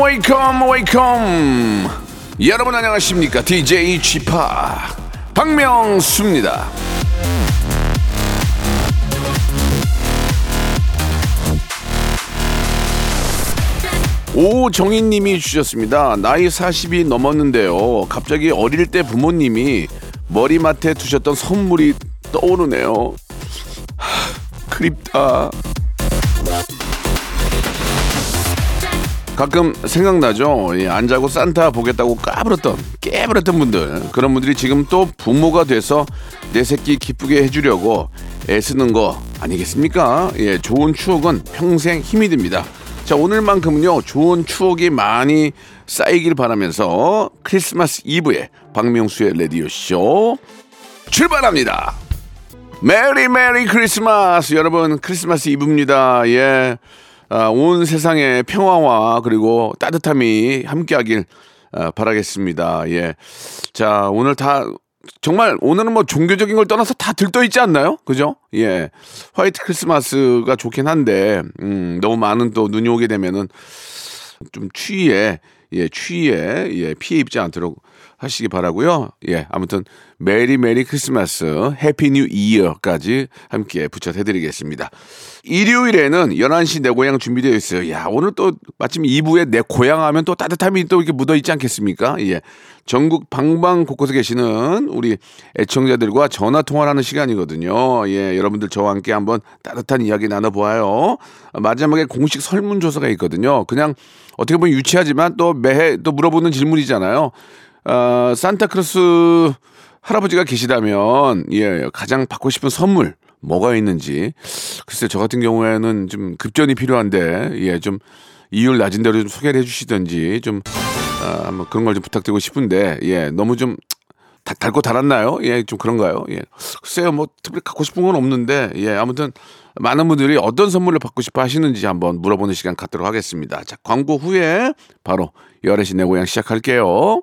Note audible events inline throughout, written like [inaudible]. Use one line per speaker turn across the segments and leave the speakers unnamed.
Welcome, welcome. 여러분 안녕하십니까? DJ Chip 박명수입니다. 오정희님이 주셨습니다. 나이 40이 넘었는데요. 갑자기 어릴 때 부모님이 머리맡에 두셨던 선물이 떠오르네요. 하, 그립다. 가끔 생각나죠. 예, 안 자고 산타 보겠다고 까불었던, 깨불었던 분들. 그런 분들이 지금 또 부모가 돼서 내 새끼 기쁘게 해주려고 애쓰는 거 아니겠습니까? 예, 좋은 추억은 평생 힘이 됩니다. 자, 오늘만큼은요, 좋은 추억이 많이 쌓이길 바라면서 크리스마스 이브에 박명수의 라디오 쇼 출발합니다. Merry Merry Christmas! 여러분, 크리스마스 이브입니다. 예. 아, 온 세상에 평화와 그리고 따뜻함이 함께하길 아, 바라겠습니다. 예. 자, 오늘 다 정말 오늘은 뭐 종교적인 걸 떠나서 다 들떠 있지 않나요? 그죠? 예. 화이트 크리스마스가 좋긴 한데, 음, 너무 많은 또 눈이 오게 되면은 좀 추위에, 예, 추위에, 예, 피해 입지 않도록 하시기 바라고요 예, 아무튼 Merry Merry Christmas, Happy New Year까지 함께 붙여 해드리겠습니다. 일요일에는 11시 내 고향 준비되어 있어요. 야, 오늘 또 마침 2부에 내 고향 하면 또 따뜻함이 또 이렇게 묻어 있지 않겠습니까? 예. 전국 방방 곳곳에 계시는 우리 애청자들과 전화 통화를 하는 시간이거든요. 예, 여러분들 저와 함께 한번 따뜻한 이야기 나눠보아요. 마지막에 공식 설문조사가 있거든요. 그냥 어떻게 보면 유치하지만 또 매해 또 물어보는 질문이잖아요. 어, 산타크로스 할아버지가 계시다면 예 가장 받고 싶은 선물 뭐가 있는지 글쎄 저 같은 경우에는 좀 급전이 필요한데 예좀 이율 낮은 대로 좀 소개를 해주시든지 좀 아, 한번 그런 걸 좀 부탁드리고 싶은데 예 너무 좀 다, 달고 달았나요? 예, 좀 그런가요? 예. 글쎄요, 뭐, 특별히 갖고 싶은 건 없는데, 예, 아무튼, 많은 분들이 어떤 선물을 받고 싶어 하시는지 한번 물어보는 시간 갖도록 하겠습니다. 자, 광고 후에 바로 11시 내 고향 시작할게요.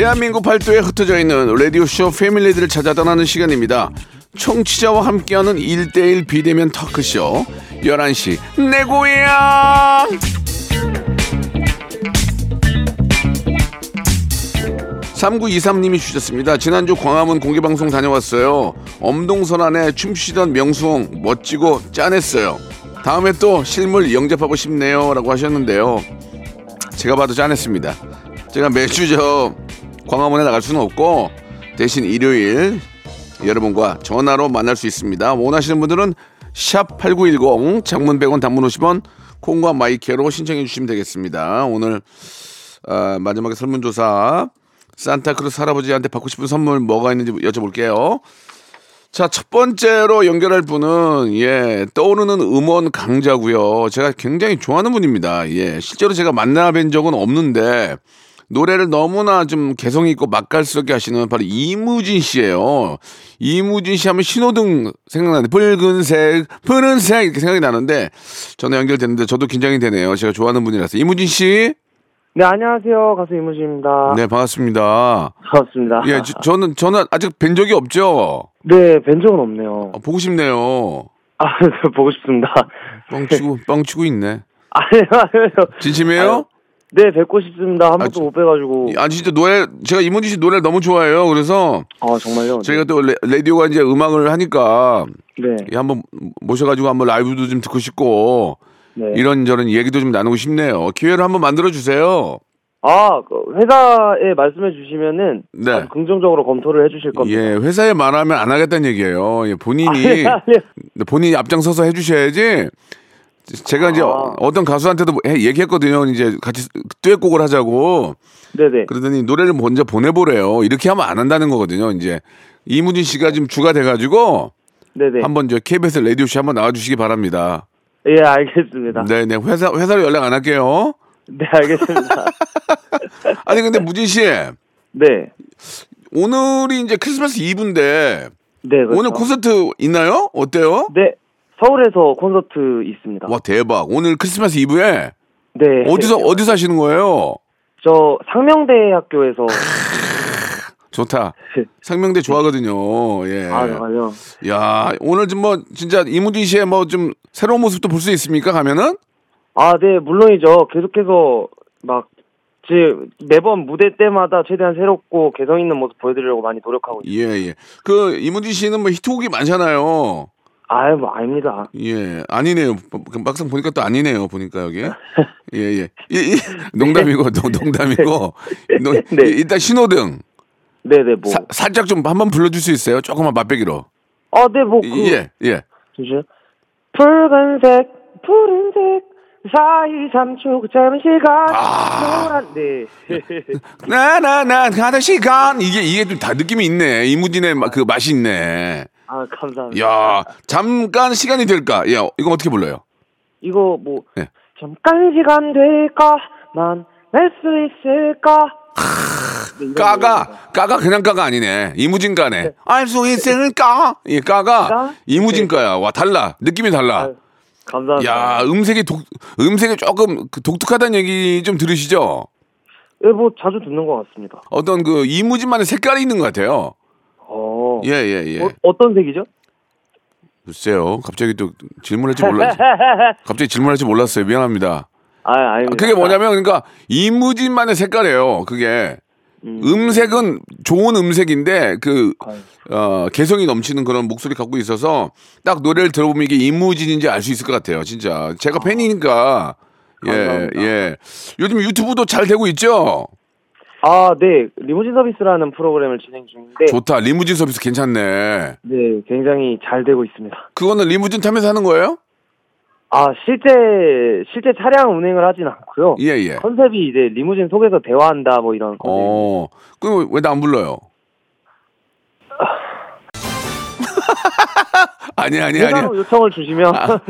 대한민국 팔도에 흩어져 있는 라디오쇼 패밀리들을 찾아 떠나는 시간입니다. 청취자와 함께하는 1대1 비대면 터크쇼 11시 내 고향 삼구이삼님이 주셨습니다. 지난주 광화문 공개방송 다녀왔어요. 엄동설안에 춤추시던 명수홍 멋지고 짠했어요. 다음에 또 실물 영접하고 싶네요. 라고 하셨는데요. 제가 봐도 짠했습니다. 제가 매주 저 광화문에 나갈 수는 없고 대신 일요일 여러분과 전화로 만날 수 있습니다. 원하시는 분들은 샵 8910 장문 100원 단문 50원 콩과 마이케로 신청해 주시면 되겠습니다. 오늘 아, 마지막에 설문조사 산타크로스 할아버지한테 받고 싶은 선물 뭐가 있는지 여쭤볼게요. 자, 첫 번째로 연결할 분은, 예, 떠오르는 음원 강자고요 제가 굉장히 좋아하는 분입니다. 예, 실제로 제가 만나 뵌 적은 없는데, 노래를 너무나 좀 개성 있고 맛깔스럽게 하시는 바로 이무진 씨예요 이무진 씨 하면 신호등 생각나는데, 붉은색, 푸른색 이렇게 생각이 나는데, 전화 연결됐는데 저도 긴장이 되네요. 제가 좋아하는 분이라서. 이무진 씨?
네, 안녕하세요. 가수 이무진입니다.
네, 반갑습니다.
반갑습니다.
예, 저, 저는, 저는 아직 뵌 적이 없죠?
네, 뵌 적은 없네요.
아, 보고 싶네요.
아, [laughs] 보고 싶습니다.
뻥치고 뻥치고 있네.
아니요, 아니요.
진심이에요?
네, 뵙고 싶습니다. 한 번도
저-
못 뵈가지고.
아 진짜 노래 제가 이문지 씨 노래를 너무 좋아해요. 그래서
아, 정말요?
저희가 또 레, 라디오가 이제 음악을 하니까
네.
예, 한번 모셔가지고 한번 라이브도 좀 듣고 싶고
네.
이런저런 얘기도 좀 나누고 싶네요. 기회를 한번 만들어 주세요.
아, 그 회사에 말씀해 주시면은
네.
긍정적으로 검토를 해 주실 겁니다.
예, 회사에 말하면 안 하겠다는 얘기예요. 예, 본인이
아니요, 아니요.
본인이 앞장서서 해 주셔야지. 제가 이제
아.
어떤 가수한테도 해- 얘기했거든요. 이제 같이 듀엣곡을 하자고.
네네.
그러더니 노래를 먼저 보내보래요. 이렇게 하면 안 한다는 거거든요. 이제 이무진 씨가 지금 주가 돼가지고
네네.
한번 저 KBS 라디오 씨 한번 나와주시기 바랍니다.
예, 알겠습니다. 네,
네네 회사 회사로 연락 안 할게요.
알겠습니다. [laughs]
아니 근데 무진 씨
네.
오늘이 이제 크리스마스 이브인데
네, 그렇죠.
오늘 콘서트 있나요? 어때요?
네. 서울에서 콘서트 있습니다.
와 대박. 오늘 크리스마스 이브에
네.
어디서 어디서 하시는 거예요?
저 상명대 학교에서
좋다. 상명대 좋아하거든요. 예.
아, 맞아요.
야 오늘 좀 뭐 진짜 이무진 씨의 뭐 좀 새로운 모습도 볼 수 있습니까? 가면은?
아, 네, 물론이죠. 계속해서 막제 매번 무대 때마다 최대한 새롭고 개성 있는 모습 보여드리려고 많이 노력하고 있어요.
예 예. 그 이무진 씨는 뭐 히트곡이 많잖아요.
아유, 뭐 아닙니다.
예, 아니네요. 그 막상 보니까 또 아니네요. 보니까 여기. [laughs] 예, 예. 이, 이, 농담이고, 농- 농담이고. 농- [laughs]
네.
이- 일단 신호등.
네, 네, 뭐.
사- 살짝 좀 한번 불러줄 수 있어요? 조금만 맛배기로.
아, 네, 뭐 그.
예, 예.
잠시만요. 붉은색, 푸른색, 사이 삼초 그 짧은 시간,
아.
노란, 네. [laughs]
나나나 가는 시간 이게 이게 좀 다 느낌이 있네. 이무진의 마- 그 맛이 있네.
아, 감사합니다.
야 잠깐 시간이 될까? 야 이거 어떻게 불러요?
이거 뭐,
예.
잠깐 시간 될까? 난낼 수 있을까? 네,
까가
노래입니다.
까가 그냥 까가 아니네. 이무진 까네. 알수 있을까? 이 까가
까?
이무진 까야. 와 달라. 느낌이 달라.
아유, 감사합니다.
야 음색이 독 음색이 조금 그 독특하다는 얘기 좀 들으시죠?
예, 뭐 자주 듣는 것 같습니다.
어떤 그 이무진만의 색깔이 있는 것 같아요.
어.
예 예 예.
어, 어떤 색이죠?
글쎄요. 갑자기 또 질문할 줄 몰라. [laughs] 갑자기 질문할 줄 몰랐어요. 미안합니다.
아, 아닙니다.
그게 뭐냐면 그러니까 이무진만의 색깔이에요. 그게 음 색은 좋은 음색인데 그 어, 개성이 넘치는 그런 목소리 갖고 있어서 딱 노래를 들어보면 이게 이무진인지 알 수 있을 것 같아요. 진짜 제가 팬이니까 예
감사합니다.
예. 요즘 유튜브도 잘 되고 있죠.
아, 네. 리무진 서비스라는 프로그램을 진행 중인데,
좋다. 리무진 서비스 괜찮네.
네, 굉장히 잘 되고 있습니다.
그거는 리무진 타면서 하는 거예요?
아, 실제, 실제 차량 운행을 하진 않고요.
예 예.
컨셉이 이제 리무진 속에서 대화한다, 뭐 이런 컨셉.
어. 그럼 왜 나 안 불러요? [laughs] 아니 아니 아니.
회사로 요청을 주시면,
아,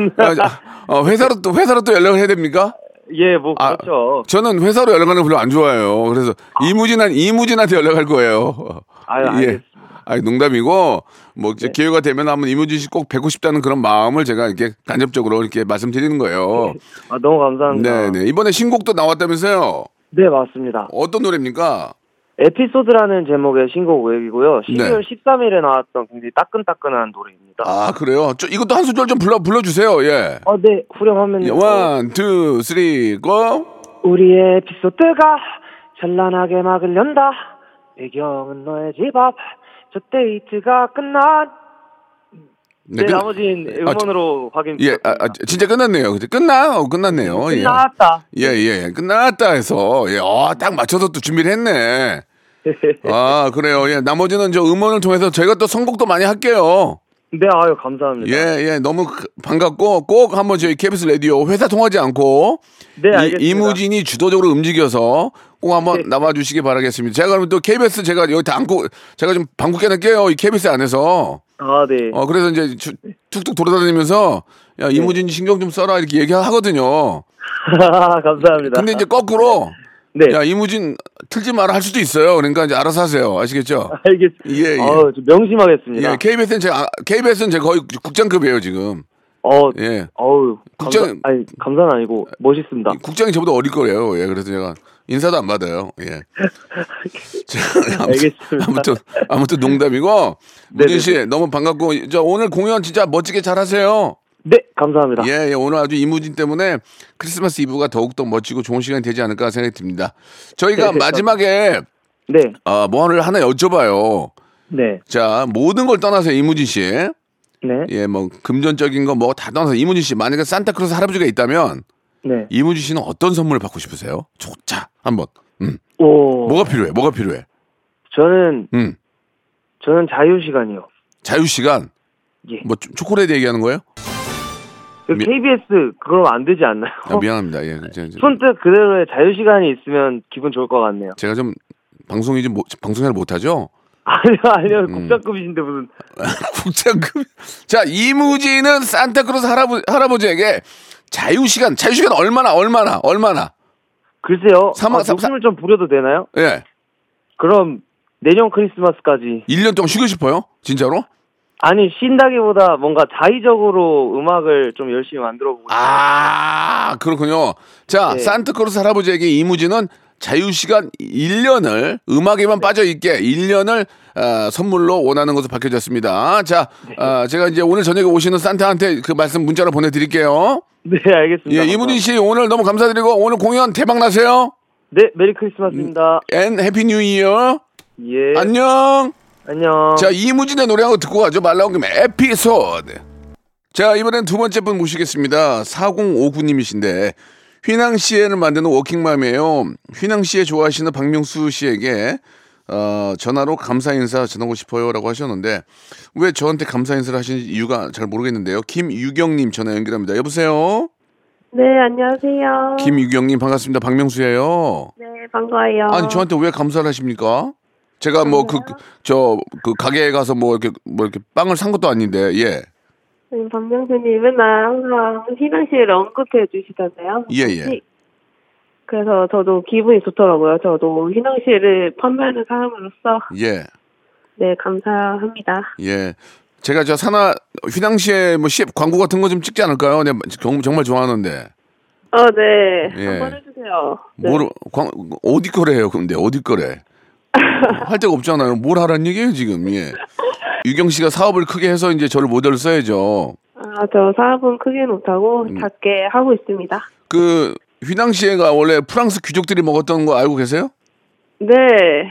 어, 회사로 또 회사로 또 연락을 해야 됩니까?
예, 뭐,
아,
그렇죠.
저는 회사로 연락하는 거 별로 안 좋아해요. 그래서 이무진한 이무진한테 연락할 거예요.
아유, 알겠습니다.
아니 농담이고 뭐 이제 기회가 되면 한번 이무진 씨 꼭 뵙고 싶다는 그런 마음을 제가 이렇게 간접적으로 이렇게 말씀드리는 거예요.
아, 너무 감사합니다.
네, 네. 이번에 신곡도 나왔다면서요?
네, 맞습니다.
어떤 노래입니까?
에피소드라는 제목의 신곡이고요. 12월
네.
13일에 나왔던 굉장히 따끈따끈한 노래입니다.
아 그래요? 저 이것도 한 소절 좀 불러 불러주세요. 예.
어, 네, 후렴하면요.
One, two, three, go.
우리의 에피소드가 찬란하게 막을 연다. 배경은 너의 집 앞. 첫 데이트가 끝난. 네,
끝-
나머지는
아, 저-
음원으로 확인.
예, 아, 아, 진짜 끝났네요. 근데 끝나? 어, 끝났네요. 예.
끝났다.
예, 예, 끝났다 해서, 예, 어, 딱 맞춰서 또 준비를 했네. [laughs] 아, 그래요. 예, 나머지는 저 음원을 통해서 저희가 또 선곡도 많이 할게요.
네, 아유, 감사합니다.
예, 예, 너무 그- 반갑고 꼭 한번 저희 KBS 라디오 회사 통하지 않고
네, 알겠습니다.
이, 무진이 주도적으로 움직여서 꼭 한번
네.
나와 주시기 바라겠습니다. 제가 그러면 또 KBS 제가 여기 다 안고 제가 좀 방귀 껴낼게요. 이 KBS 안에서.
아, 네.
어, 그래서 이제 주- 툭툭 돌아다니면서 야, 이무진 신경 좀 써라 이렇게 얘기하거든요. [laughs]
감사합니다.
근데 이제 거꾸로
네.
야, 이무진 틀지 마라 할 수도 있어요. 그러니까 이제 알아서 하세요. 아시겠죠?
알겠습니다.
예, 예.
어, 좀 명심하겠습니다.
예, KBS는 제가 KBS는 제가 거의 국장급이에요, 지금.
어,
예.
어우,
국장-
감사, 아니, 감사는 아니고, 멋있습니다.
국장이 저보다 어릴 거예요. 예, 그래서 제가 인사도 안 받아요. 예. [laughs] 자, 아무튼,
알겠습니다.
아무튼, 아무튼 농담이고. 무진
네네.
씨, 너무 반갑고, 저 오늘 공연 진짜 멋지게 잘 하세요.
네, 감사합니다.
예, 예, 오늘 아주 이무진 때문에 크리스마스 이브가 더욱더 멋지고 좋은 시간이 되지 않을까 생각이 듭니다. 저희가
네,
마지막에,
네,
아, 뭐를 하나 여쭤봐요.
네,
자, 모든 걸 떠나서 이무진 씨.
네,
예, 뭐, 금전적인 거 뭐 다 떠나서 이무진 씨. 만약에 산타크로스 할아버지가 있다면,
네.
이무진 씨는 어떤 선물을 받고 싶으세요? 자, 한번. 음.
오,
뭐가 필요해? 뭐가 필요해?
저는,
음.
저는 자유 시간이요.
자유 시간.
예.
뭐 초- 초콜릿 얘기하는 거예요?
그
미-
KBS 그러면 안 되지 않나요?
아, 미안합니다. 예, [laughs] 저- 저-
손뜻 그대로의 자유 시간이 있으면 기분 좋을 것 같네요.
제가 좀 방송이 좀 못- 방송을 못하죠.
아니요, 아니요,
음.
국장급이신데 무슨 [laughs]
국장급. 자, 이무지는 산타크로스 할아버, 할아버지에게 자유 시간, 자유 시간 얼마나, 얼마나, 얼마나?
글쎄요.
사마-
아,
사-
욕심을 좀 부려도 되나요?
예.
그럼 내년 크리스마스까지
1년 동안 쉬고 싶어요? 진짜로?
아니 쉰다기보다 뭔가 자의적으로 음악을 좀 열심히 만들어 보고.
아, 그렇군요. 자,
네.
산타크로스 할아버지에게 이무지는 자유시간 1년을 음악에만 빠져 있게 1년을 어, 선물로 원하는 것으로 밝혀졌습니다. 자, 어, 제가 이제 오늘 저녁에 오시는 산타한테 그 말씀 문자로 보내드릴게요.
네, 알겠습니다.
예, 이무진 씨 오늘 너무 감사드리고 오늘 공연 대박 나세요.
네, Merry Christmas입니다.
And Happy New Year.
예.
안녕.
안녕.
자, 이무진의 노래 한곡 듣고 가죠. 말 나온 김에 에피소드. 자, 이번엔 두 번째 분 모시겠습니다. 4059님이신데, 휘낭시에를 만드는 워킹맘이에요. 휘낭 시에 좋아하시는 박명수 씨에게, 어, 전화로 감사 인사 전하고 싶어요. 라고 하셨는데, 왜 저한테 감사 인사를 하시는지 이유가 잘 모르겠는데요. 김유경님 전화 연결합니다. 여보세요?
네, 안녕하세요.
김유경님 반갑습니다. 박명수예요.
네, 반가워요.
아니 저한테 왜 감사를 하십니까? 제가 뭐 그 저 그 가게에 가서 뭐 이렇게 뭐 이렇게 빵을 산 것도 아닌데 예.
네, 박명수님 맨날 항상 희낭시를 언급해 주시잖아요.
예, 예.
그래서 저도 기분이 좋더라고요. 저도 희낭시를 판매하는 사람으로서
예.
네, 감사합니다.
예. 제가 저 산하 휘낭시에 뭐 시앱 광고 같은 거 좀 찍지 않을까요? 내가 정- 정말 좋아하는데.
어, 네.
예.
한번 해주세요. 네.
뭘 광, 어디 거래요? 근데 어디 거래? [laughs] 할 데가 없잖아요. 뭘 하란 얘기예요, 지금. 예. 유경 씨가 사업을 크게 해서 이제 저를 모델로 써야죠.
아, 저 사업은 크게 못하고
음.
작게 하고 있습니다.
그 휘낭시에가 원래 프랑스 귀족들이 먹었던 거 알고 계세요?
네.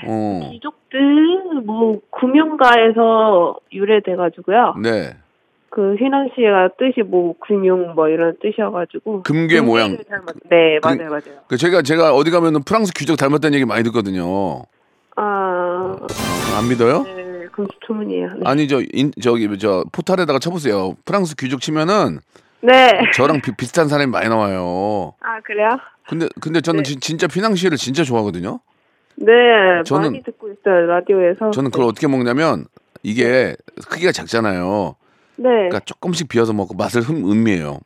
어.
귀족들, 뭐, 구명가에서 유래돼가지고요.
네.
그 휘낭시에가 뜻이 뭐 금융 뭐 이런 뜻이어가지고
금괴 모양.
닮았- 네
그-
맞아요 맞아요
그 제가 제가 어디 가면은 프랑스 귀족 닮았다는 얘기 많이 듣거든요.
아
안 믿어요?
네, 금수초문이에요 네.
아니 저 인, 저기 저 포탈에다가 쳐보세요. 프랑스 귀족 치면은
네.
저랑 비, 비슷한 사람이 많이 나와요.
아 그래요?
근데 근데 저는 진- 진짜 피낭시에를 진짜 좋아하거든요.
네
저는-
많이 듣고 있어요 라디오에서
저는 그걸 어떻게 먹냐면 이게 크기가 작잖아요.
네
그러니까 조금씩 비워서 먹고 맛을 흠 음미해요.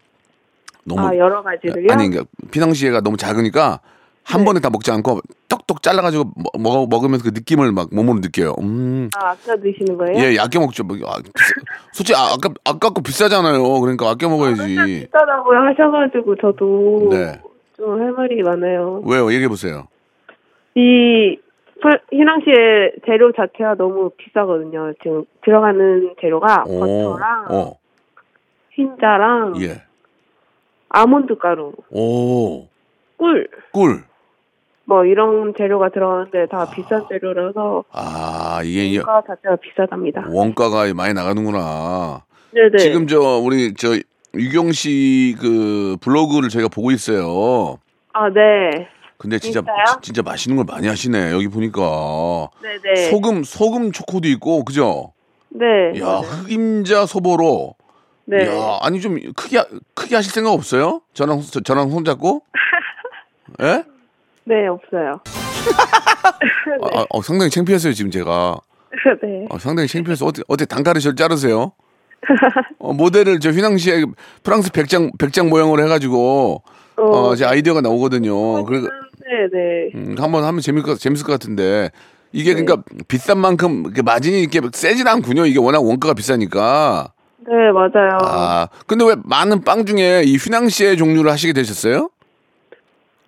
너무
아 여러 가지를요?
아니 그러니까 피낭시에가 너무 작으니까 한
네.
번에 다 먹지 않고 똑똑 잘라가지고 먹, 먹- 먹으면서 그 느낌을 막 몸으로 느껴요. 음.
아 아까 드시는 거예요?
예, 아껴 먹죠. 뭐, 아, 비싸- 솔직히 아, 아까 아깝고 비싸잖아요. 그러니까 아껴 먹어야지.
비싸다고요 하셔가지고 저도
네.
좀 할 말이 많아요
왜요? 얘기해 보세요.
이 프- 휘낭시에 재료 자체가 너무 비싸거든요 지금 들어가는 재료가 버터랑
어,
흰자랑
예,
아몬드 가루,
오,
꿀,
꿀.
뭐 이런 재료가 들어가는데 다 비싼 재료라서
아, 이게 이
원가 자체가 비싸답니다.
원가가 많이 나가는구나.
네네.
지금 저 우리 저 유경 씨 그 블로그를 저희가 보고 있어요.
아 네.
근데 진짜
진짜요?
진짜 맛있는 걸 많이 하시네. 여기 보니까
네네.
소금 소금 초코도 있고 그죠?
네.
야
맞아요.
흑임자 소보로.
네.
야 아니 좀 크게 하- 크게 하실 생각 없어요? 저랑 저- 저랑 손 잡고? 예?
네 없어요.
아, [laughs] 아, 어, 상당히 창피했어요 지금 제가. [laughs]
네.
어, 상당히 창피해서 어떻게 어떻게 단가를 절 자르세요? [laughs] 어, 모델을 저 휘낭시에 프랑스 백장 백장 모양으로 해가지고 어, 제 아이디어가 나오거든요. 그래
네네.
음, 한번 하면 재밌을 것 재밌을 것 같은데 이게 그러니까 비싼 만큼 이렇게 마진이 이렇게 세진 않군요. 이게 워낙 원가가 비싸니까.
네 맞아요.
아 근데 왜 많은 빵 중에 이 휘낭시에 종류를 하시게 되셨어요?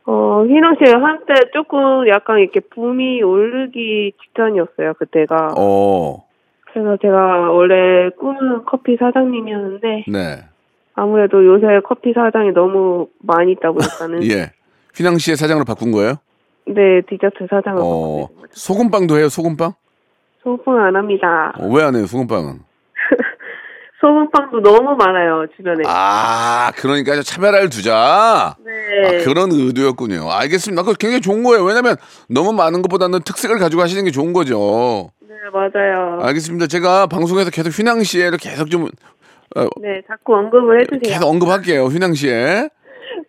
어 휘낭시 한때 조금 약간 이렇게 붐이 오르기 직전이었어요 그때가.
어,
그래서 제가 원래 꿈은 커피 사장님이었는데
네,
아무래도 요새 커피 사장이 너무 많이 있다 보니까는 [laughs]
예. 휘낭시에 사장으로 바꾼 거예요?
네 디저트 사장을
어. 소금빵도 해요. 소금빵?
소금빵 안 합니다.
어, 왜안 해요? 소금빵은? [laughs]
소금빵도 너무 많아요 주변에.
아, 그러니까 차별화를 두자.
네.
아, 그런 의도였군요. 알겠습니다. 그거 굉장히 좋은 거예요. 왜냐면 너무 많은 것보다는 특색을 가지고 하시는 게 좋은 거죠.
네 맞아요.
알겠습니다. 제가 방송에서 계속 휘낭시에를 계속 좀 어,
네, 자꾸 언급을 해주세요.
계속 언급할게요. 휘낭시에.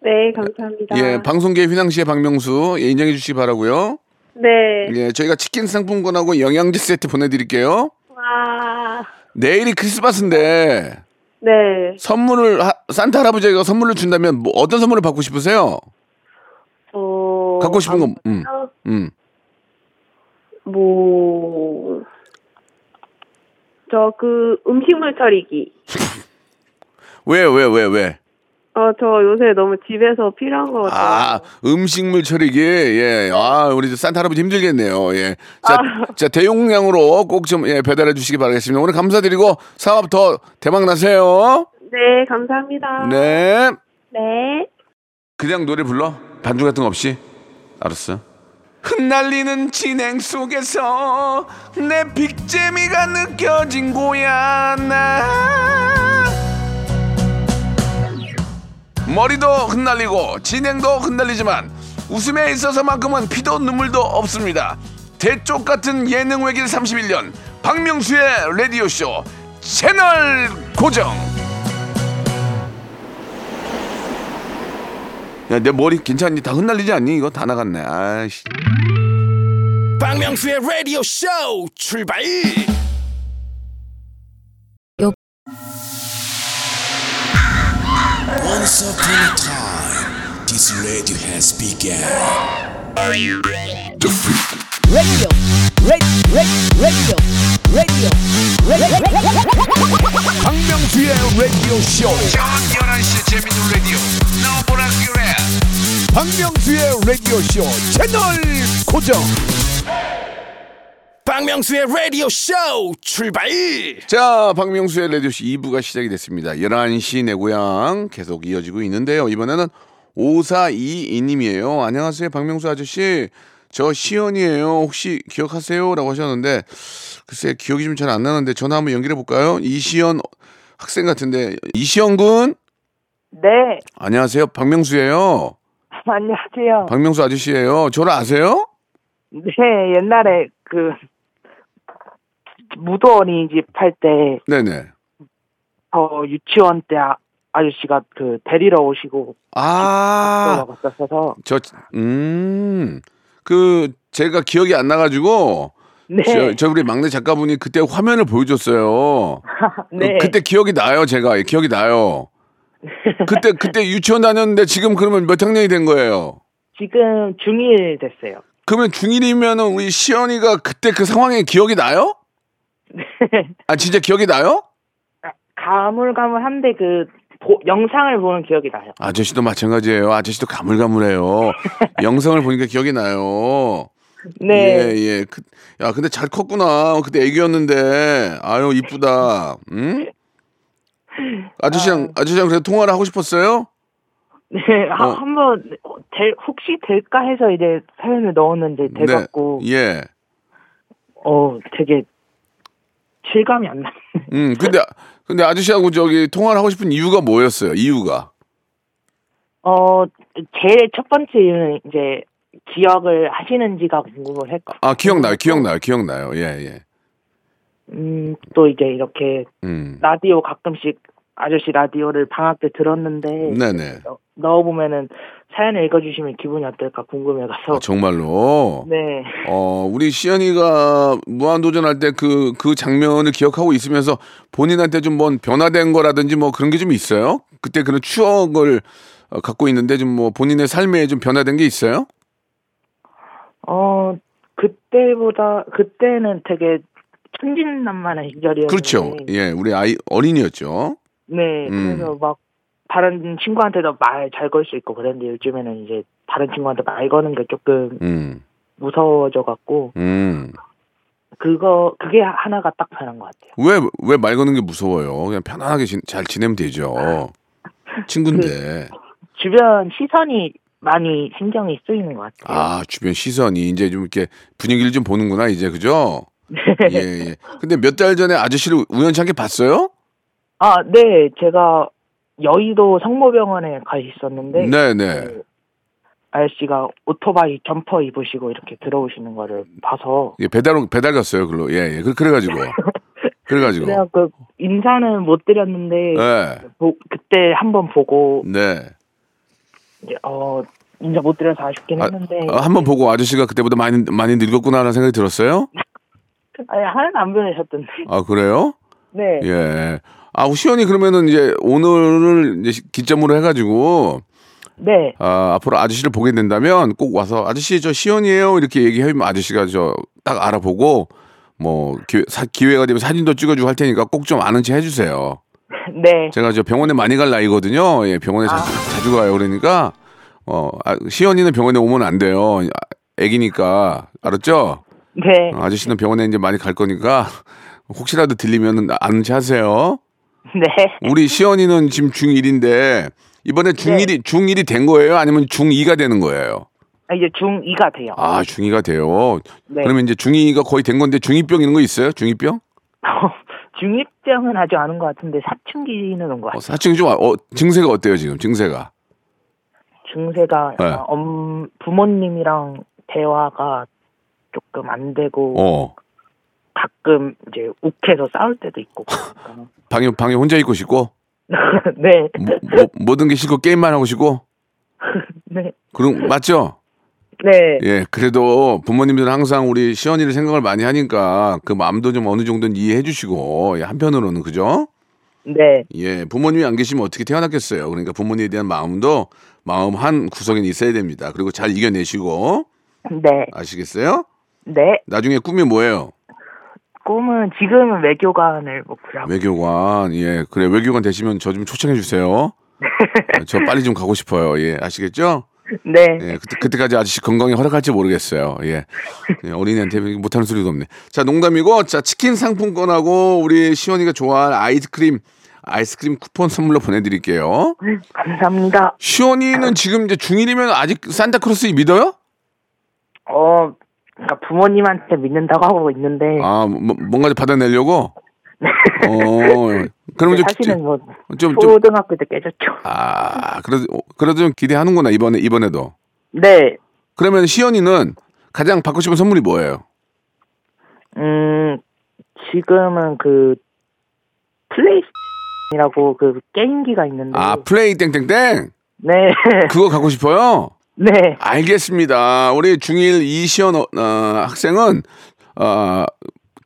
네, 감사합니다.
예, 방송계 휘낭시의 박명수 예, 인정해 주시기 바라고요.
네.
예, 저희가 치킨 상품권하고 영양제 세트 보내드릴게요.
와.
내일이 크리스마스인데
네.
선물을 하- 산타 할아버지가 선물을 준다면 뭐 어떤 선물을 받고 싶으세요?
어.
갖고 싶은 거, 음,
아,
음.
뭐. 저 그 음식물 처리기. [laughs]
왜, 왜, 왜, 왜?
어, 저 요새 너무 집에서 필요한 거 같아요.
아, 음식물 처리기. 예. 아, 우리 저 산타 할아버지 힘들겠네요. 예. 자, 자, 대용량으로 꼭 좀 예, 배달해 주시기 바라겠습니다. 오늘 감사드리고 사업 더 대박 나세요.
네, 감사합니다.
네.
네.
그냥 노래 불러? 반주 같은 거 없이? 알았어. 흩날리는 진행 속에서 내 빅재미가 느껴진 거야 나 머리도 흩날리고 진행도 흩날리지만 웃음에 있어서만큼은 피도 눈물도 없습니다 대쪽 같은 예능 외길 31년 박명수의 라디오 쇼 채널 고정 야, 내 머리 괜찮니? 다 흩날리지 않니? 이거 다 나갔네. 아이씨.
박명수의 라디오 쇼 출발
Once upon a time, this radio has begun.
박명수의 라디오 쇼
저녁 11시 재밌는 라디오. 너보라 그래.
박명수의 라디오 쇼 채널 고정 박명수의 라디오 쇼 출발
자, 박명수의 라디오 쇼 2부가 시작이 됐습니다. 11시 내 고향 계속 이어지고 있는데요. 이번에는 5422님이에요. 안녕하세요, 박명수 아저씨. 저 시연이에요. 혹시 기억하세요? 라고 하셨는데, 글쎄, 기억이 좀 잘 안 나는데, 전화 한번 연결해 볼까요? 이시연 학생 같은데, 이시연 군?
네.
안녕하세요. 박명수예요.
안녕하세요.
박명수 아저씨예요. 저를 아세요?
네, 옛날에 그 무도 어린이집 할때저
네네.
유치원 때 아, 아저씨가 그 데리러 오시고
아,
들어갔었어서
저, 음, 그, 제가 기억이 안 나가지고,
네.
저, 저 우리 막내 작가분이 그때 화면을 보여줬어요. [laughs]
네.
그, 때 기억이 나요, 제가. 예, 기억이 나요. [laughs] 그때, 그때 유치원 다녔는데 지금 그러면 몇 학년이 된 거예요?
지금 중1 됐어요.
그러면 중1이면은 우리 시연이가 그때 그 상황에 기억이 나요? 아, 진짜 기억이 나요?
가물가물한데 그 보- 영상을 보는 기억이 나요.
아저씨도 마찬가지예요. 아저씨도 가물가물해요. [laughs] 영상을 보니까 기억이 나요.
네.
예, 예. 그, 야, 근데 잘 컸구나. 그때 애기였는데. 아유, 이쁘다. 응? 아저씨랑, 아저씨랑 그래도 통화를 하고 싶었어요?
네, 하-
어.
한번 될, 혹시 될까 해서 이제 사연을 넣었는데 돼갖고
네. 예.
어 되게 실감이 안 나.
음, 근데, 근데 아저씨하고 저기 통화를 하고 싶은 이유가 뭐였어요? 이유가.
어 제일 첫 번째 이유는 이제 기억을 하시는지가 궁금했고.
아, 기억나요. 기억나요. 기억나요. 예, 예.
음 또 이제 이렇게
음.
라디오 가끔씩 아저씨 라디오를 방학 때 들었는데
네네.
넣- 넣어보면은 사연을 읽어주시면 기분이 어떨까 궁금해가서.
아, 정말로.
네.
어, 우리 시연이가 무한도전 할 때 그, 그 장면을 기억하고 있으면서 본인한테 좀뭐 변화된 거라든지 뭐 그런 게 좀 있어요? 그때 그런 추억을 어, 갖고 있는데 좀 뭐 본인의 삶에 좀 변화된 게 있어요?
어 그때보다 그때는 되게 천진난만한 시절이었는데.
그렇죠. 예, 우리 아이, 어린이였죠.
네,
음.
그래서 막 다른 친구한테도 말 잘 걸 수 있고 그랬는데 요즘에는 이제 다른 친구한테 말 거는 게 조금
음,
무서워져 갖고
음.
그거 그게 하나가 딱 변한 것 같아요.
왜, 왜 말 거는 게 무서워요? 그냥 편안하게 지, 잘 지내면 되죠. 친구인데.
주변 시선이 많이 신경이 쓰이는 것 같아요.
아, 주변 시선이 이제 좀 이렇게 분위기를 좀 보는구나, 이제, 그죠? 예, 예. 근데 몇 달 전에 아저씨를 우연찮게 봤어요?
아, 네, 제가 여의도 성모병원에 가 있었는데
네네.
그 아저씨가 오토바이 점퍼 입으시고 이렇게 들어오시는 거를 봐서
예, 배달, 배달 갔어요, 글로. 예, 예. 그- 그래가지고. [laughs] 그래 가지고.
그래갖고 인사는 못 드렸는데
네.
보- 그때 한번 보고
네.
이제 어 인사 못 드려서 아쉽긴
아,
했는데
아, 한번 보고 아저씨가 그때보다 많이 많이 늙었구나라는 생각이 들었어요? [laughs]
아니 하나도 안 변하셨던데.
아 그래요?
네.
예. 아 시연이 그러면은 이제 오늘을 이제 기점으로 해가지고
네.
아, 앞으로 아저씨를 보게 된다면 꼭 와서 아저씨 저 시연이에요 이렇게 얘기하면 아저씨가 저 딱 알아보고 뭐 기회, 사- 기회가 되면 사진도 찍어주고 할 테니까 꼭 좀 아는 체 해주세요. [laughs]
네.
제가 저 병원에 많이 갈 나이거든요. 예, 병원에 자, 자주 가요. 그러니까 어 아, 시연이는 병원에 오면 안 돼요. 아, 애기니까 알았죠?
네.
어, 아저씨는 병원에 이제 많이 갈 거니까 혹시라도 들리면은 아는 체 하세요. [laughs]
네.
우리 시연이는 지금 중1인데 이번에 중1이 중1이 된 거예요? 아니면 중2가 되는 거예요?
아, 이제 중2가 돼요.
아, 중2가 돼요.
네.
그러면 이제 중2가 거의 된 건데 중2병 이런 거 있어요? 중2병? [laughs]
중2병은 아직 아는 것 같은데 사춘기는 온것
어,
같아요.
사춘기 좀 어, 증세가 어때요, 지금? 증세가?
중세가
네.
엄, 부모님이랑 대화가 조금 안 되고
어.
가끔 이제 욱해서 싸울 때도 있고 그러니까. [laughs]
방에 방에 혼자 있고 싶고 [laughs]
네.
뭐, 뭐, 모든 게 싫고 게임만 하고 싶고 [laughs]
네.
그런 맞죠?
네.
예, 그래도 부모님들은 항상 우리 시연이를 생각을 많이 하니까 그 마음도 좀 어느 정도는 이해해 주시고 예, 한편으로는 그죠?
네.
예, 부모님이 안 계시면 어떻게 태어났겠어요. 그러니까 부모님에 대한 마음도 마음 한 구석에 있어야 됩니다. 그리고 잘 이겨내시고
네.
아시겠어요?
네.
나중에 꿈이 뭐예요?
꿈은 지금은 외교관을 목표로 하고
외교관. 예, 그래 외교관 되시면 저 좀 초청해 주세요. [laughs] 저 빨리 좀 가고 싶어요. 예, 아시겠죠?
네.
예, 그때, 그때까지 아저씨 건강이 허락할지 모르겠어요. 예. 예, 어린이한테 못하는 소리도 없네. 자, 농담이고, 자, 치킨 상품권하고 우리 시원이가 좋아할 아이스크림, 아이스크림 쿠폰 선물로 보내드릴게요.
감사합니다.
시원이는 지금 이제 중1이면 아직 산타크로스 믿어요?
어, 그러니까 부모님한테 믿는다고 하고 있는데
아, 뭐, 뭔가 좀 받아내려고? 어, 그러면 좀,
사실은 뭐
좀, 좀,
초등학교 때 깨졌죠.
아, 그래도, 그래도 좀 기대하는구나, 이번에, 이번에도.
네.
그러면 시연이는 가장 받고 싶은 선물이 뭐예요?
음, 지금은 그 플레이스이라고 [laughs] 그 게임기가 있는데
아, 플레이 땡땡땡?
네.
그거 갖고 싶어요?
네.
알겠습니다. 우리 중1 이시연 어, 어, 학생은 어,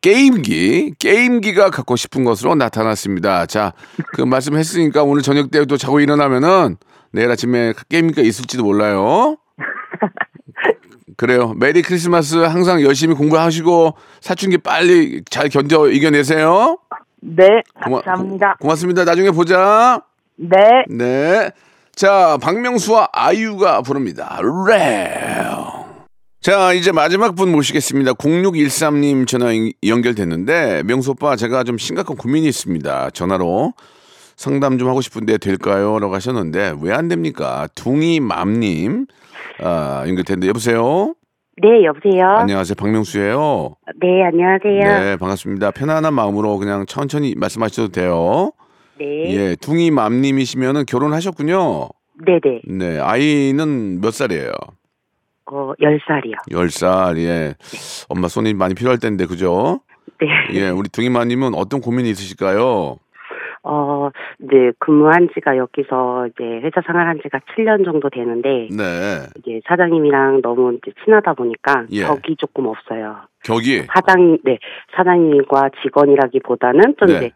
게임기, 게임기가 갖고 싶은 것으로 나타났습니다. 자, 그 말씀했으니까 오늘 저녁 때도 자고 일어나면은 내일 아침에 게임기가 있을지도 몰라요. [laughs] 그래요. Merry Christmas 항상 열심히 공부하시고 사춘기 빨리 잘 견뎌 이겨내세요.
네.
고마-
감사합니다.
고, 고맙습니다. 나중에 보자.
네.
네. 자, 박명수와 아이유가 부릅니다. 레오. 자, 이제 마지막 분 모시겠습니다. 0613님 전화 연- 연결됐는데, 명수 오빠, 제가 좀 심각한 고민이 있습니다. 전화로 상담 좀 하고 싶은데 될까요? 라고 하셨는데, 왜 안 됩니까? 둥이맘님, 아, 연결됐는데, 여보세요?
네, 여보세요?
안녕하세요. 박명수예요
네, 안녕하세요.
네, 반갑습니다. 편안한 마음으로 그냥 천천히 말씀하셔도 돼요.
네.
예, 둥이 맘님이시면은 결혼하셨군요.
네네.
네, 아이는 몇 살이에요?
어, 10살이요.
열살 예. 엄마 손이 많이 필요할 텐데, 그죠?
네.
예, 우리 둥이마님은 어떤 고민이 있으실까요?
어, 이제 근무한 지가 여기서 이제 회사 생활한 지가 7년 정도 되는데,
네.
이제 사장님이랑 너무 이제 친하다 보니까
예.
격이 조금 없어요.
격이?
사장, 네, 사장님과 직원이라기보다는 좀
네.
이제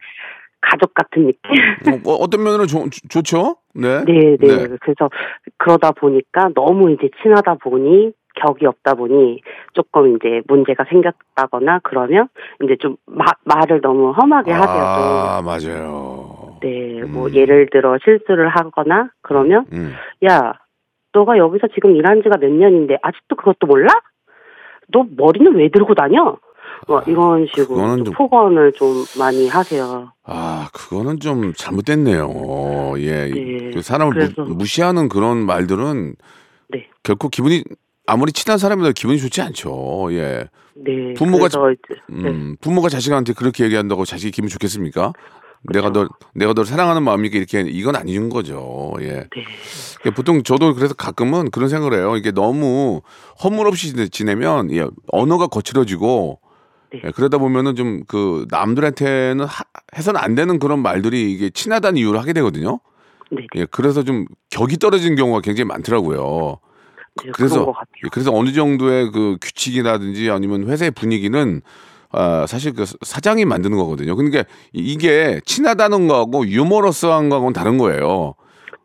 가족 같은 느낌?
어, 어떤 면으로 좋, 좋죠? [laughs] 네.
네, 네. 그래서 그러다 보니까 너무 이제 친하다 보니 격이 없다 보니 조금 이제 문제가 생겼다거나 그러면 이제 좀 마, 말을 너무 험하게 하세요.
아, 맞아요.
좀. 네, 뭐
음.
예를 들어 실수를 하거나 그러면
음.
야, 너가 여기서 지금 일한 지가 몇 년인데 아직도 그것도 몰라? 너 머리는 왜 들고 다녀? 뭐 이런 식으로 좀
좀-
폭언을 좀 많이 하세요.
아, 그거는 좀 잘못됐네요. 예.
네,
그 사람을 무, 무시하는 그런 말들은
네.
결코 기분이 아무리 친한 사람이라도 기분이 좋지 않죠. 예.
네.
부모가
이제, 네.
음, 부모가 자식한테 그렇게 얘기한다고 자식이 기분 좋겠습니까? 내가 너 내가 널 사랑하는 마음이니까 이렇게 이건 아닌 거죠. 예.
네.
예, 보통 저도 그래서 가끔은 그런 생각을 해요. 이게 너무 허물 없이 지내- 지내면 예, 언어가 거칠어지고
네.
예, 그러다 보면은 좀 그 남들한테는 하- 해서는 안 되는 그런 말들이 이게 친하다는 이유로 하게 되거든요.
네,
예, 그래서 좀 격이 떨어지는 경우가 굉장히 많더라고요.
네,
그래서
것 같아요.
그래서 어느 정도의 그 규칙이라든지 아니면 회사의 분위기는 아, 사실 그 사장이 만드는 거거든요. 그러니까 이- 이게 친하다는 거하고 유머러스한 거하고는 다른 거예요.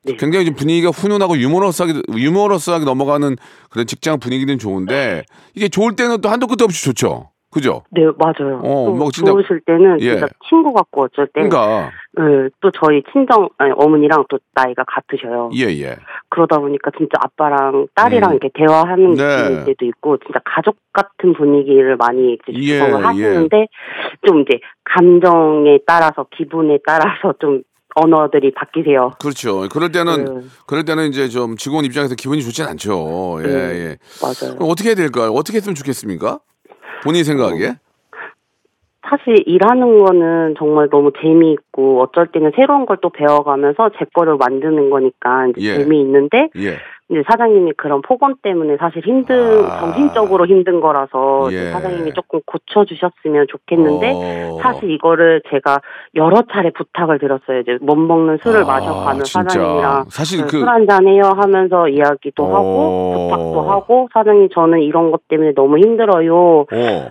네.
굉장히 좀 분위기가 훈훈하고 유머러스하게 유머러스하게 넘어가는 그런 직장 분위기는 좋은데 이게 좋을 때는 또 한도 끝도 없이 좋죠. 그죠?
네, 맞아요.
어, 또뭐 진짜-
좋으실 때는
예.
진짜 친구 같고 어쩔 때,
그러니까
네, 또 저희 친정 아니, 어머니랑 또 나이가 같으셔요.
예 예.
그러다 보니까 진짜 아빠랑 딸이랑
음.
이렇게 대화하는
네.
때도 있고 진짜 가족 같은 분위기를 많이 이제
예,
구성을 하시는데 좀 이제 감정에 따라서 기분에 따라서 좀 언어들이 바뀌세요.
그렇죠. 그럴 때는
네.
그럴 때는 이제 좀 직원 입장에서 기분이 좋진 않죠. 예
네.
예.
맞아요.
그럼 어떻게 해야 될까요? 어떻게 했으면 좋겠습니까? 본인 생각에?
사실 일하는 거는 정말 너무 재미있고 어쩔 때는 새로운 걸 또 배워가면서 제 거를 만드는 거니까 이제
예.
재미있는데
예.
이제 사장님이 그런 폭언 때문에 사실 힘든
아.
정신적으로 힘든 거라서
예.
사장님이 조금 고쳐주셨으면 좋겠는데
어.
사실 이거를 제가 여러 차례 부탁을 드렸어요. 이제 못 먹는 술을
아,
마셔가는
진짜.
사장님이랑
사실 그-
술 한잔 해요 하면서 이야기도
어.
하고 부탁도 하고 사장님 저는 이런 것 때문에 너무 힘들어요.
어.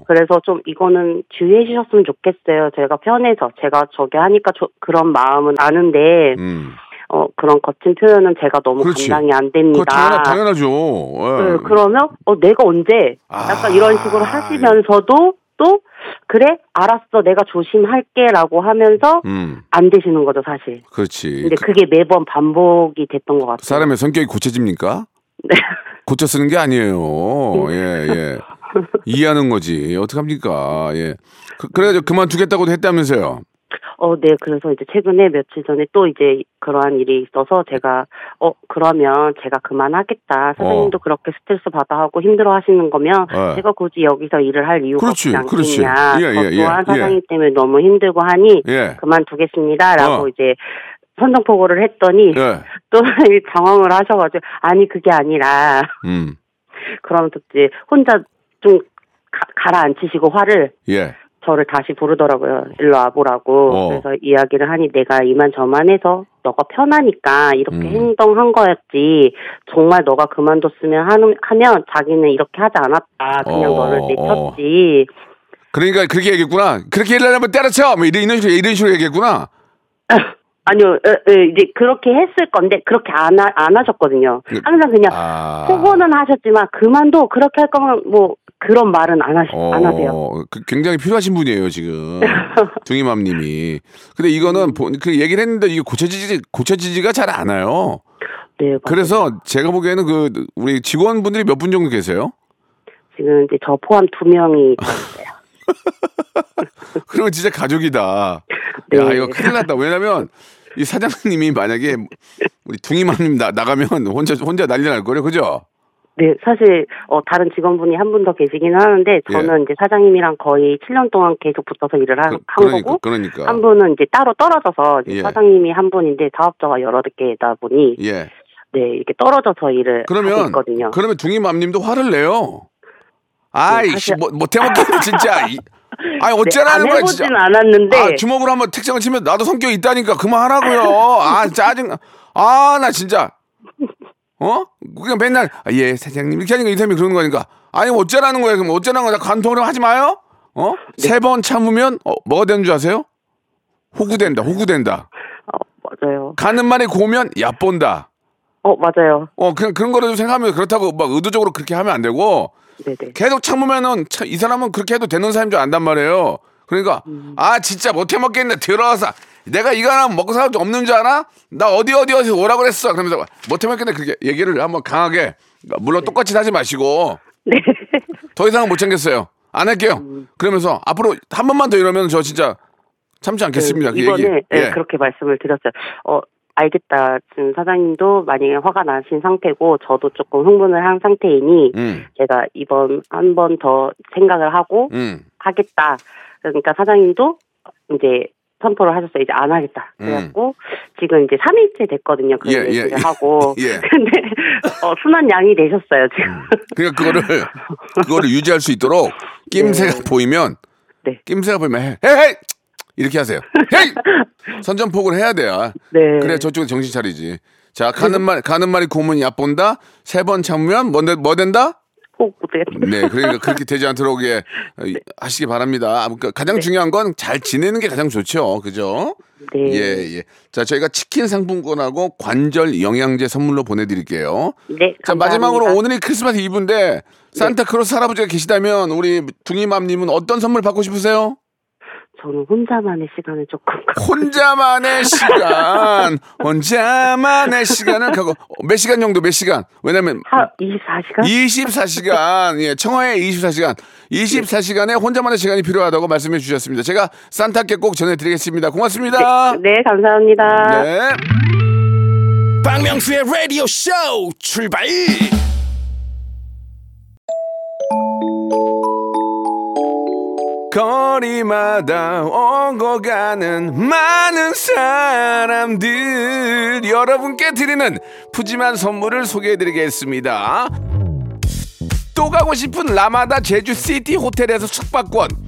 그래서 좀 이거는 주의해 주셨으면 좋겠어요. 제가 편해서 제가 저기 하니까 저- 그런 마음은 아는데
음.
어 그런 거친 표현은 제가 너무
그렇지.
감당이 안 됩니다.
당연하, 당연하죠. 예.
네, 그러면 어 내가 언제 약간
아,
이런 식으로 하시면서도 또 그래 알았어 내가 조심할게라고 하면서
음.
안 되시는 거죠 사실.
그렇지.
근데
그
그게 매번 반복이 됐던 것 같아요.
사람의 성격이 고쳐집니까?
네. [laughs]
고쳐 쓰는 게 아니에요. 예, 예. 이해하는 거지. 어떡합니까? 예. 그, 그래가지고 그만두겠다고도 했다면서요.
어, 네. 그래서 이제 최근에 며칠 전에 또 이제 그러한 일이 있어서 제가 어 그러면 제가 그만하겠다. 선생님도 그렇게 스트레스 받아 하고 힘들어 하시는 거면
어.
제가 굳이 여기서 일을 할 이유가
그렇지,
없지
그렇지.
않겠냐.
예, 예,
저
예,
또한
예.
사장님 때문에 너무 힘들고 하니
예.
그만두겠습니다라고
어.
이제 선정포고를 했더니
예. [laughs]
또 당황을 하셔가지고 아니 그게 아니라
음.
그러면서 이제 혼자 좀 가, 가라앉히시고 화를
예.
저를 다시 부르더라고요. 일로 와보라고.
어.
그래서 이야기를 하니 내가 이만저만 해서 너가 편하니까 이렇게
음.
행동한 거였지. 정말 너가 그만뒀으면 하는, 하면 자기는 이렇게 하지 않았다. 그냥
어,
너를 내쳤지.
그러니까 그렇게 얘기했구나. 그렇게 얘기하려면 때려쳐. 뭐 이런, 이런 식으로, 이런 식으로 얘기했구나. [laughs]
아니요, 에, 에, 이제 그렇게 했을 건데 그렇게 안, 하, 안 하셨거든요.
그-
항상 그냥
아.
포고는 하셨지만 그만둬 그렇게 할 거면 뭐 그런 말은 안, 하시, 안 하세요.
어, 그 굉장히 필요하신 분이에요, 지금. [laughs] 둥이맘님이. 근데 이거는 본- 그 얘기를 했는데 이게 고쳐지지, 고쳐지지가 잘 않아요.
네, 맞아요.
그래서 제가 보기에는 그 우리 직원분들이 몇 분 정도 계세요?
지금 이제 저 포함 두 명이 있어요. [laughs]
그러면 진짜 가족이다.
네.
야, 이거 큰일 났다. 왜냐면 이 사장님이 만약에 우리 둥이맘님 나, 나가면 혼자, 혼자 난리 날 거예요. 그죠?
네, 사실 어 다른 직원분이 한 분 더 계시긴 하는데 저는 이제 사장님이랑 거의 7년 동안 계속 붙어서 일을 한,
예. 그,
한
그러니까,
거고
그러니까.
한 분은 이제 따로 떨어져서 이제
예.
사장님이 한 분인데 사업자가 여러 개다 보니
예.
네 이렇게 떨어져서 일을 하고
그러면,
있거든요.
그러면 둥이맘님도 화를 내요. 아이씨,
사실-
뭐, 못해먹겠네, 진짜. [laughs] 이- 아니,
네,
어쩌라는
안
거야, 진짜.
않았는데
아, 주먹으로 한번 택장을 치면 나도 성격이 있다니까 그만하라고요. 아, 짜증. 아, 나 진짜. 어? 그냥 맨날 아, 예, 사장님 이렇게 하니까 이 사람이 그러는 거니까. 아니, 어쩌라는 거야. 그럼 어쩌라는 거야. 간통을 하지 마요. 어?
네.
세번 참으면 어, 뭐가 되는 줄 아세요? 호구된다. 호구된다.
어, 맞아요.
가는 말이 고면 얕본다.
어 맞아요.
어, 그냥 그런 거를 좀 생각하면 그렇다고 막 의도적으로 그렇게 하면 안 되고
네네.
계속 참으면은 차- 이 사람은 그렇게 해도 되는 사람인 줄 안단 말이에요. 그러니까 아 진짜 못해 먹겠네 들어와서 내가 이거 하나 먹고 살 수 없는 줄 알아? 나 어디 어디 어디 오라 그랬어. 그러면서 못해 먹겠네 그렇게 얘기를 한번 강하게 물론 똑같이 하지 마시고
네.
더 이상은 못 참겠어요. 안 할게요. 그러면서 앞으로 한 번만 더 이러면 저 진짜 참지 않겠습니다. 그
네, 이번에
얘기.
네,
예.
그렇게 말씀을 드렸어요. 어 알겠다. 지금 사장님도 만약에 화가 나신 상태고 저도 조금 흥분을 한 상태이니
음,
제가 이번 한 번 더 생각을 하고
음,
하겠다. 그러니까 사장님도 이제 선포를 하셨어요. 이제 안 하겠다. 그래갖고 지금 이제 3일째 됐거든요. 그
음. 예, 예,
얘기를
예.
하고. [laughs]
예. [laughs]
근데 어, 순한 양이 되셨어요 지금.
그러니까 그거를 [laughs] 그거를 유지할 수 있도록 낌새가
네.
보이면
네.
낌새가 보이면 헤, 헤 이! 이렇게 하세요. [laughs] 헤이! 선전포고를 해야 돼요.
네.
그래 저쪽에 정신 차리지. 자 가는 말 가는 말이 고문 얕본다. 세 번 참으면 뭐, 된- 뭐 된다? 네, 그러니까 그렇게 되지 않도록 예, 어, 하시기 바랍니다. 아무튼 가장 중요한 건 잘 지내는 게 가장 좋죠. 그죠?
네.
예, 예. 자, 저희가 치킨 상품권하고 관절 영양제 선물로 보내드릴게요.
네.
자,
감사합니다.
마지막으로 오늘이 크리스마스 이브인데 산타크로스 할아버지가 계시다면 우리 둥이맘님은 어떤 선물 받고 싶으세요?
저는 혼자만의 시간을 조금
혼자만의 [laughs] 시간, 혼자만의 시간을 갖고 몇 시간 정도 몇 시간? 왜냐면
하 24시간?
24시간, 예, 청하의 24시간, 24시간에 혼자만의 시간이 필요하다고 말씀해 주셨습니다. 제가 산타께 꼭 전해드리겠습니다. 고맙습니다.
네, 감사합니다.
네.
박명수의 라디오 쇼 출발
거리마다 오고 가는 많은 사람들 여러분께 드리는 푸짐한 선물을 소개해드리겠습니다. 또 가고 싶은 라마다 제주 시티 호텔에서 숙박권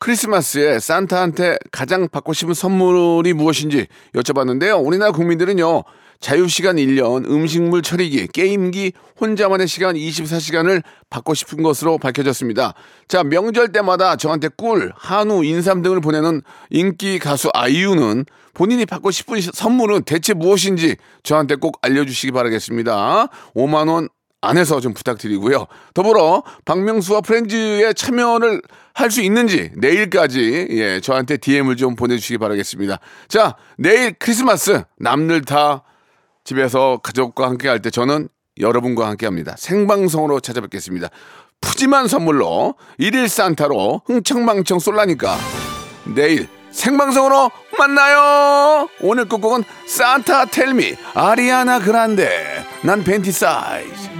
크리스마스에 산타한테 가장 받고 싶은 선물이 무엇인지 여쭤봤는데요. 우리나라 국민들은요, 자유시간 1년, 음식물 처리기, 게임기, 혼자만의 시간 24시간을 받고 싶은 것으로 밝혀졌습니다. 자, 명절 때마다 저한테 꿀, 한우, 인삼 등을 보내는 인기 가수 아이유는 본인이 받고 싶은 선물은 대체 무엇인지 저한테 꼭 알려주시기 바라겠습니다. 5만원 안에서 좀 부탁드리고요. 더불어 박명수와 프렌즈에 참여를 할 수 있는지 내일까지 예 저한테 DM을 좀 보내주시기 바라겠습니다. 자 내일 크리스마스 남들 다 집에서 가족과 함께 할 때 저는 여러분과 함께 합니다. 생방송으로 찾아뵙겠습니다. 푸짐한 선물로 일일 산타로 흥청망청 쏠라니까 내일 생방송으로 만나요. 오늘 끝곡은 산타 텔미 아리아나 그란데 난 벤티 사이즈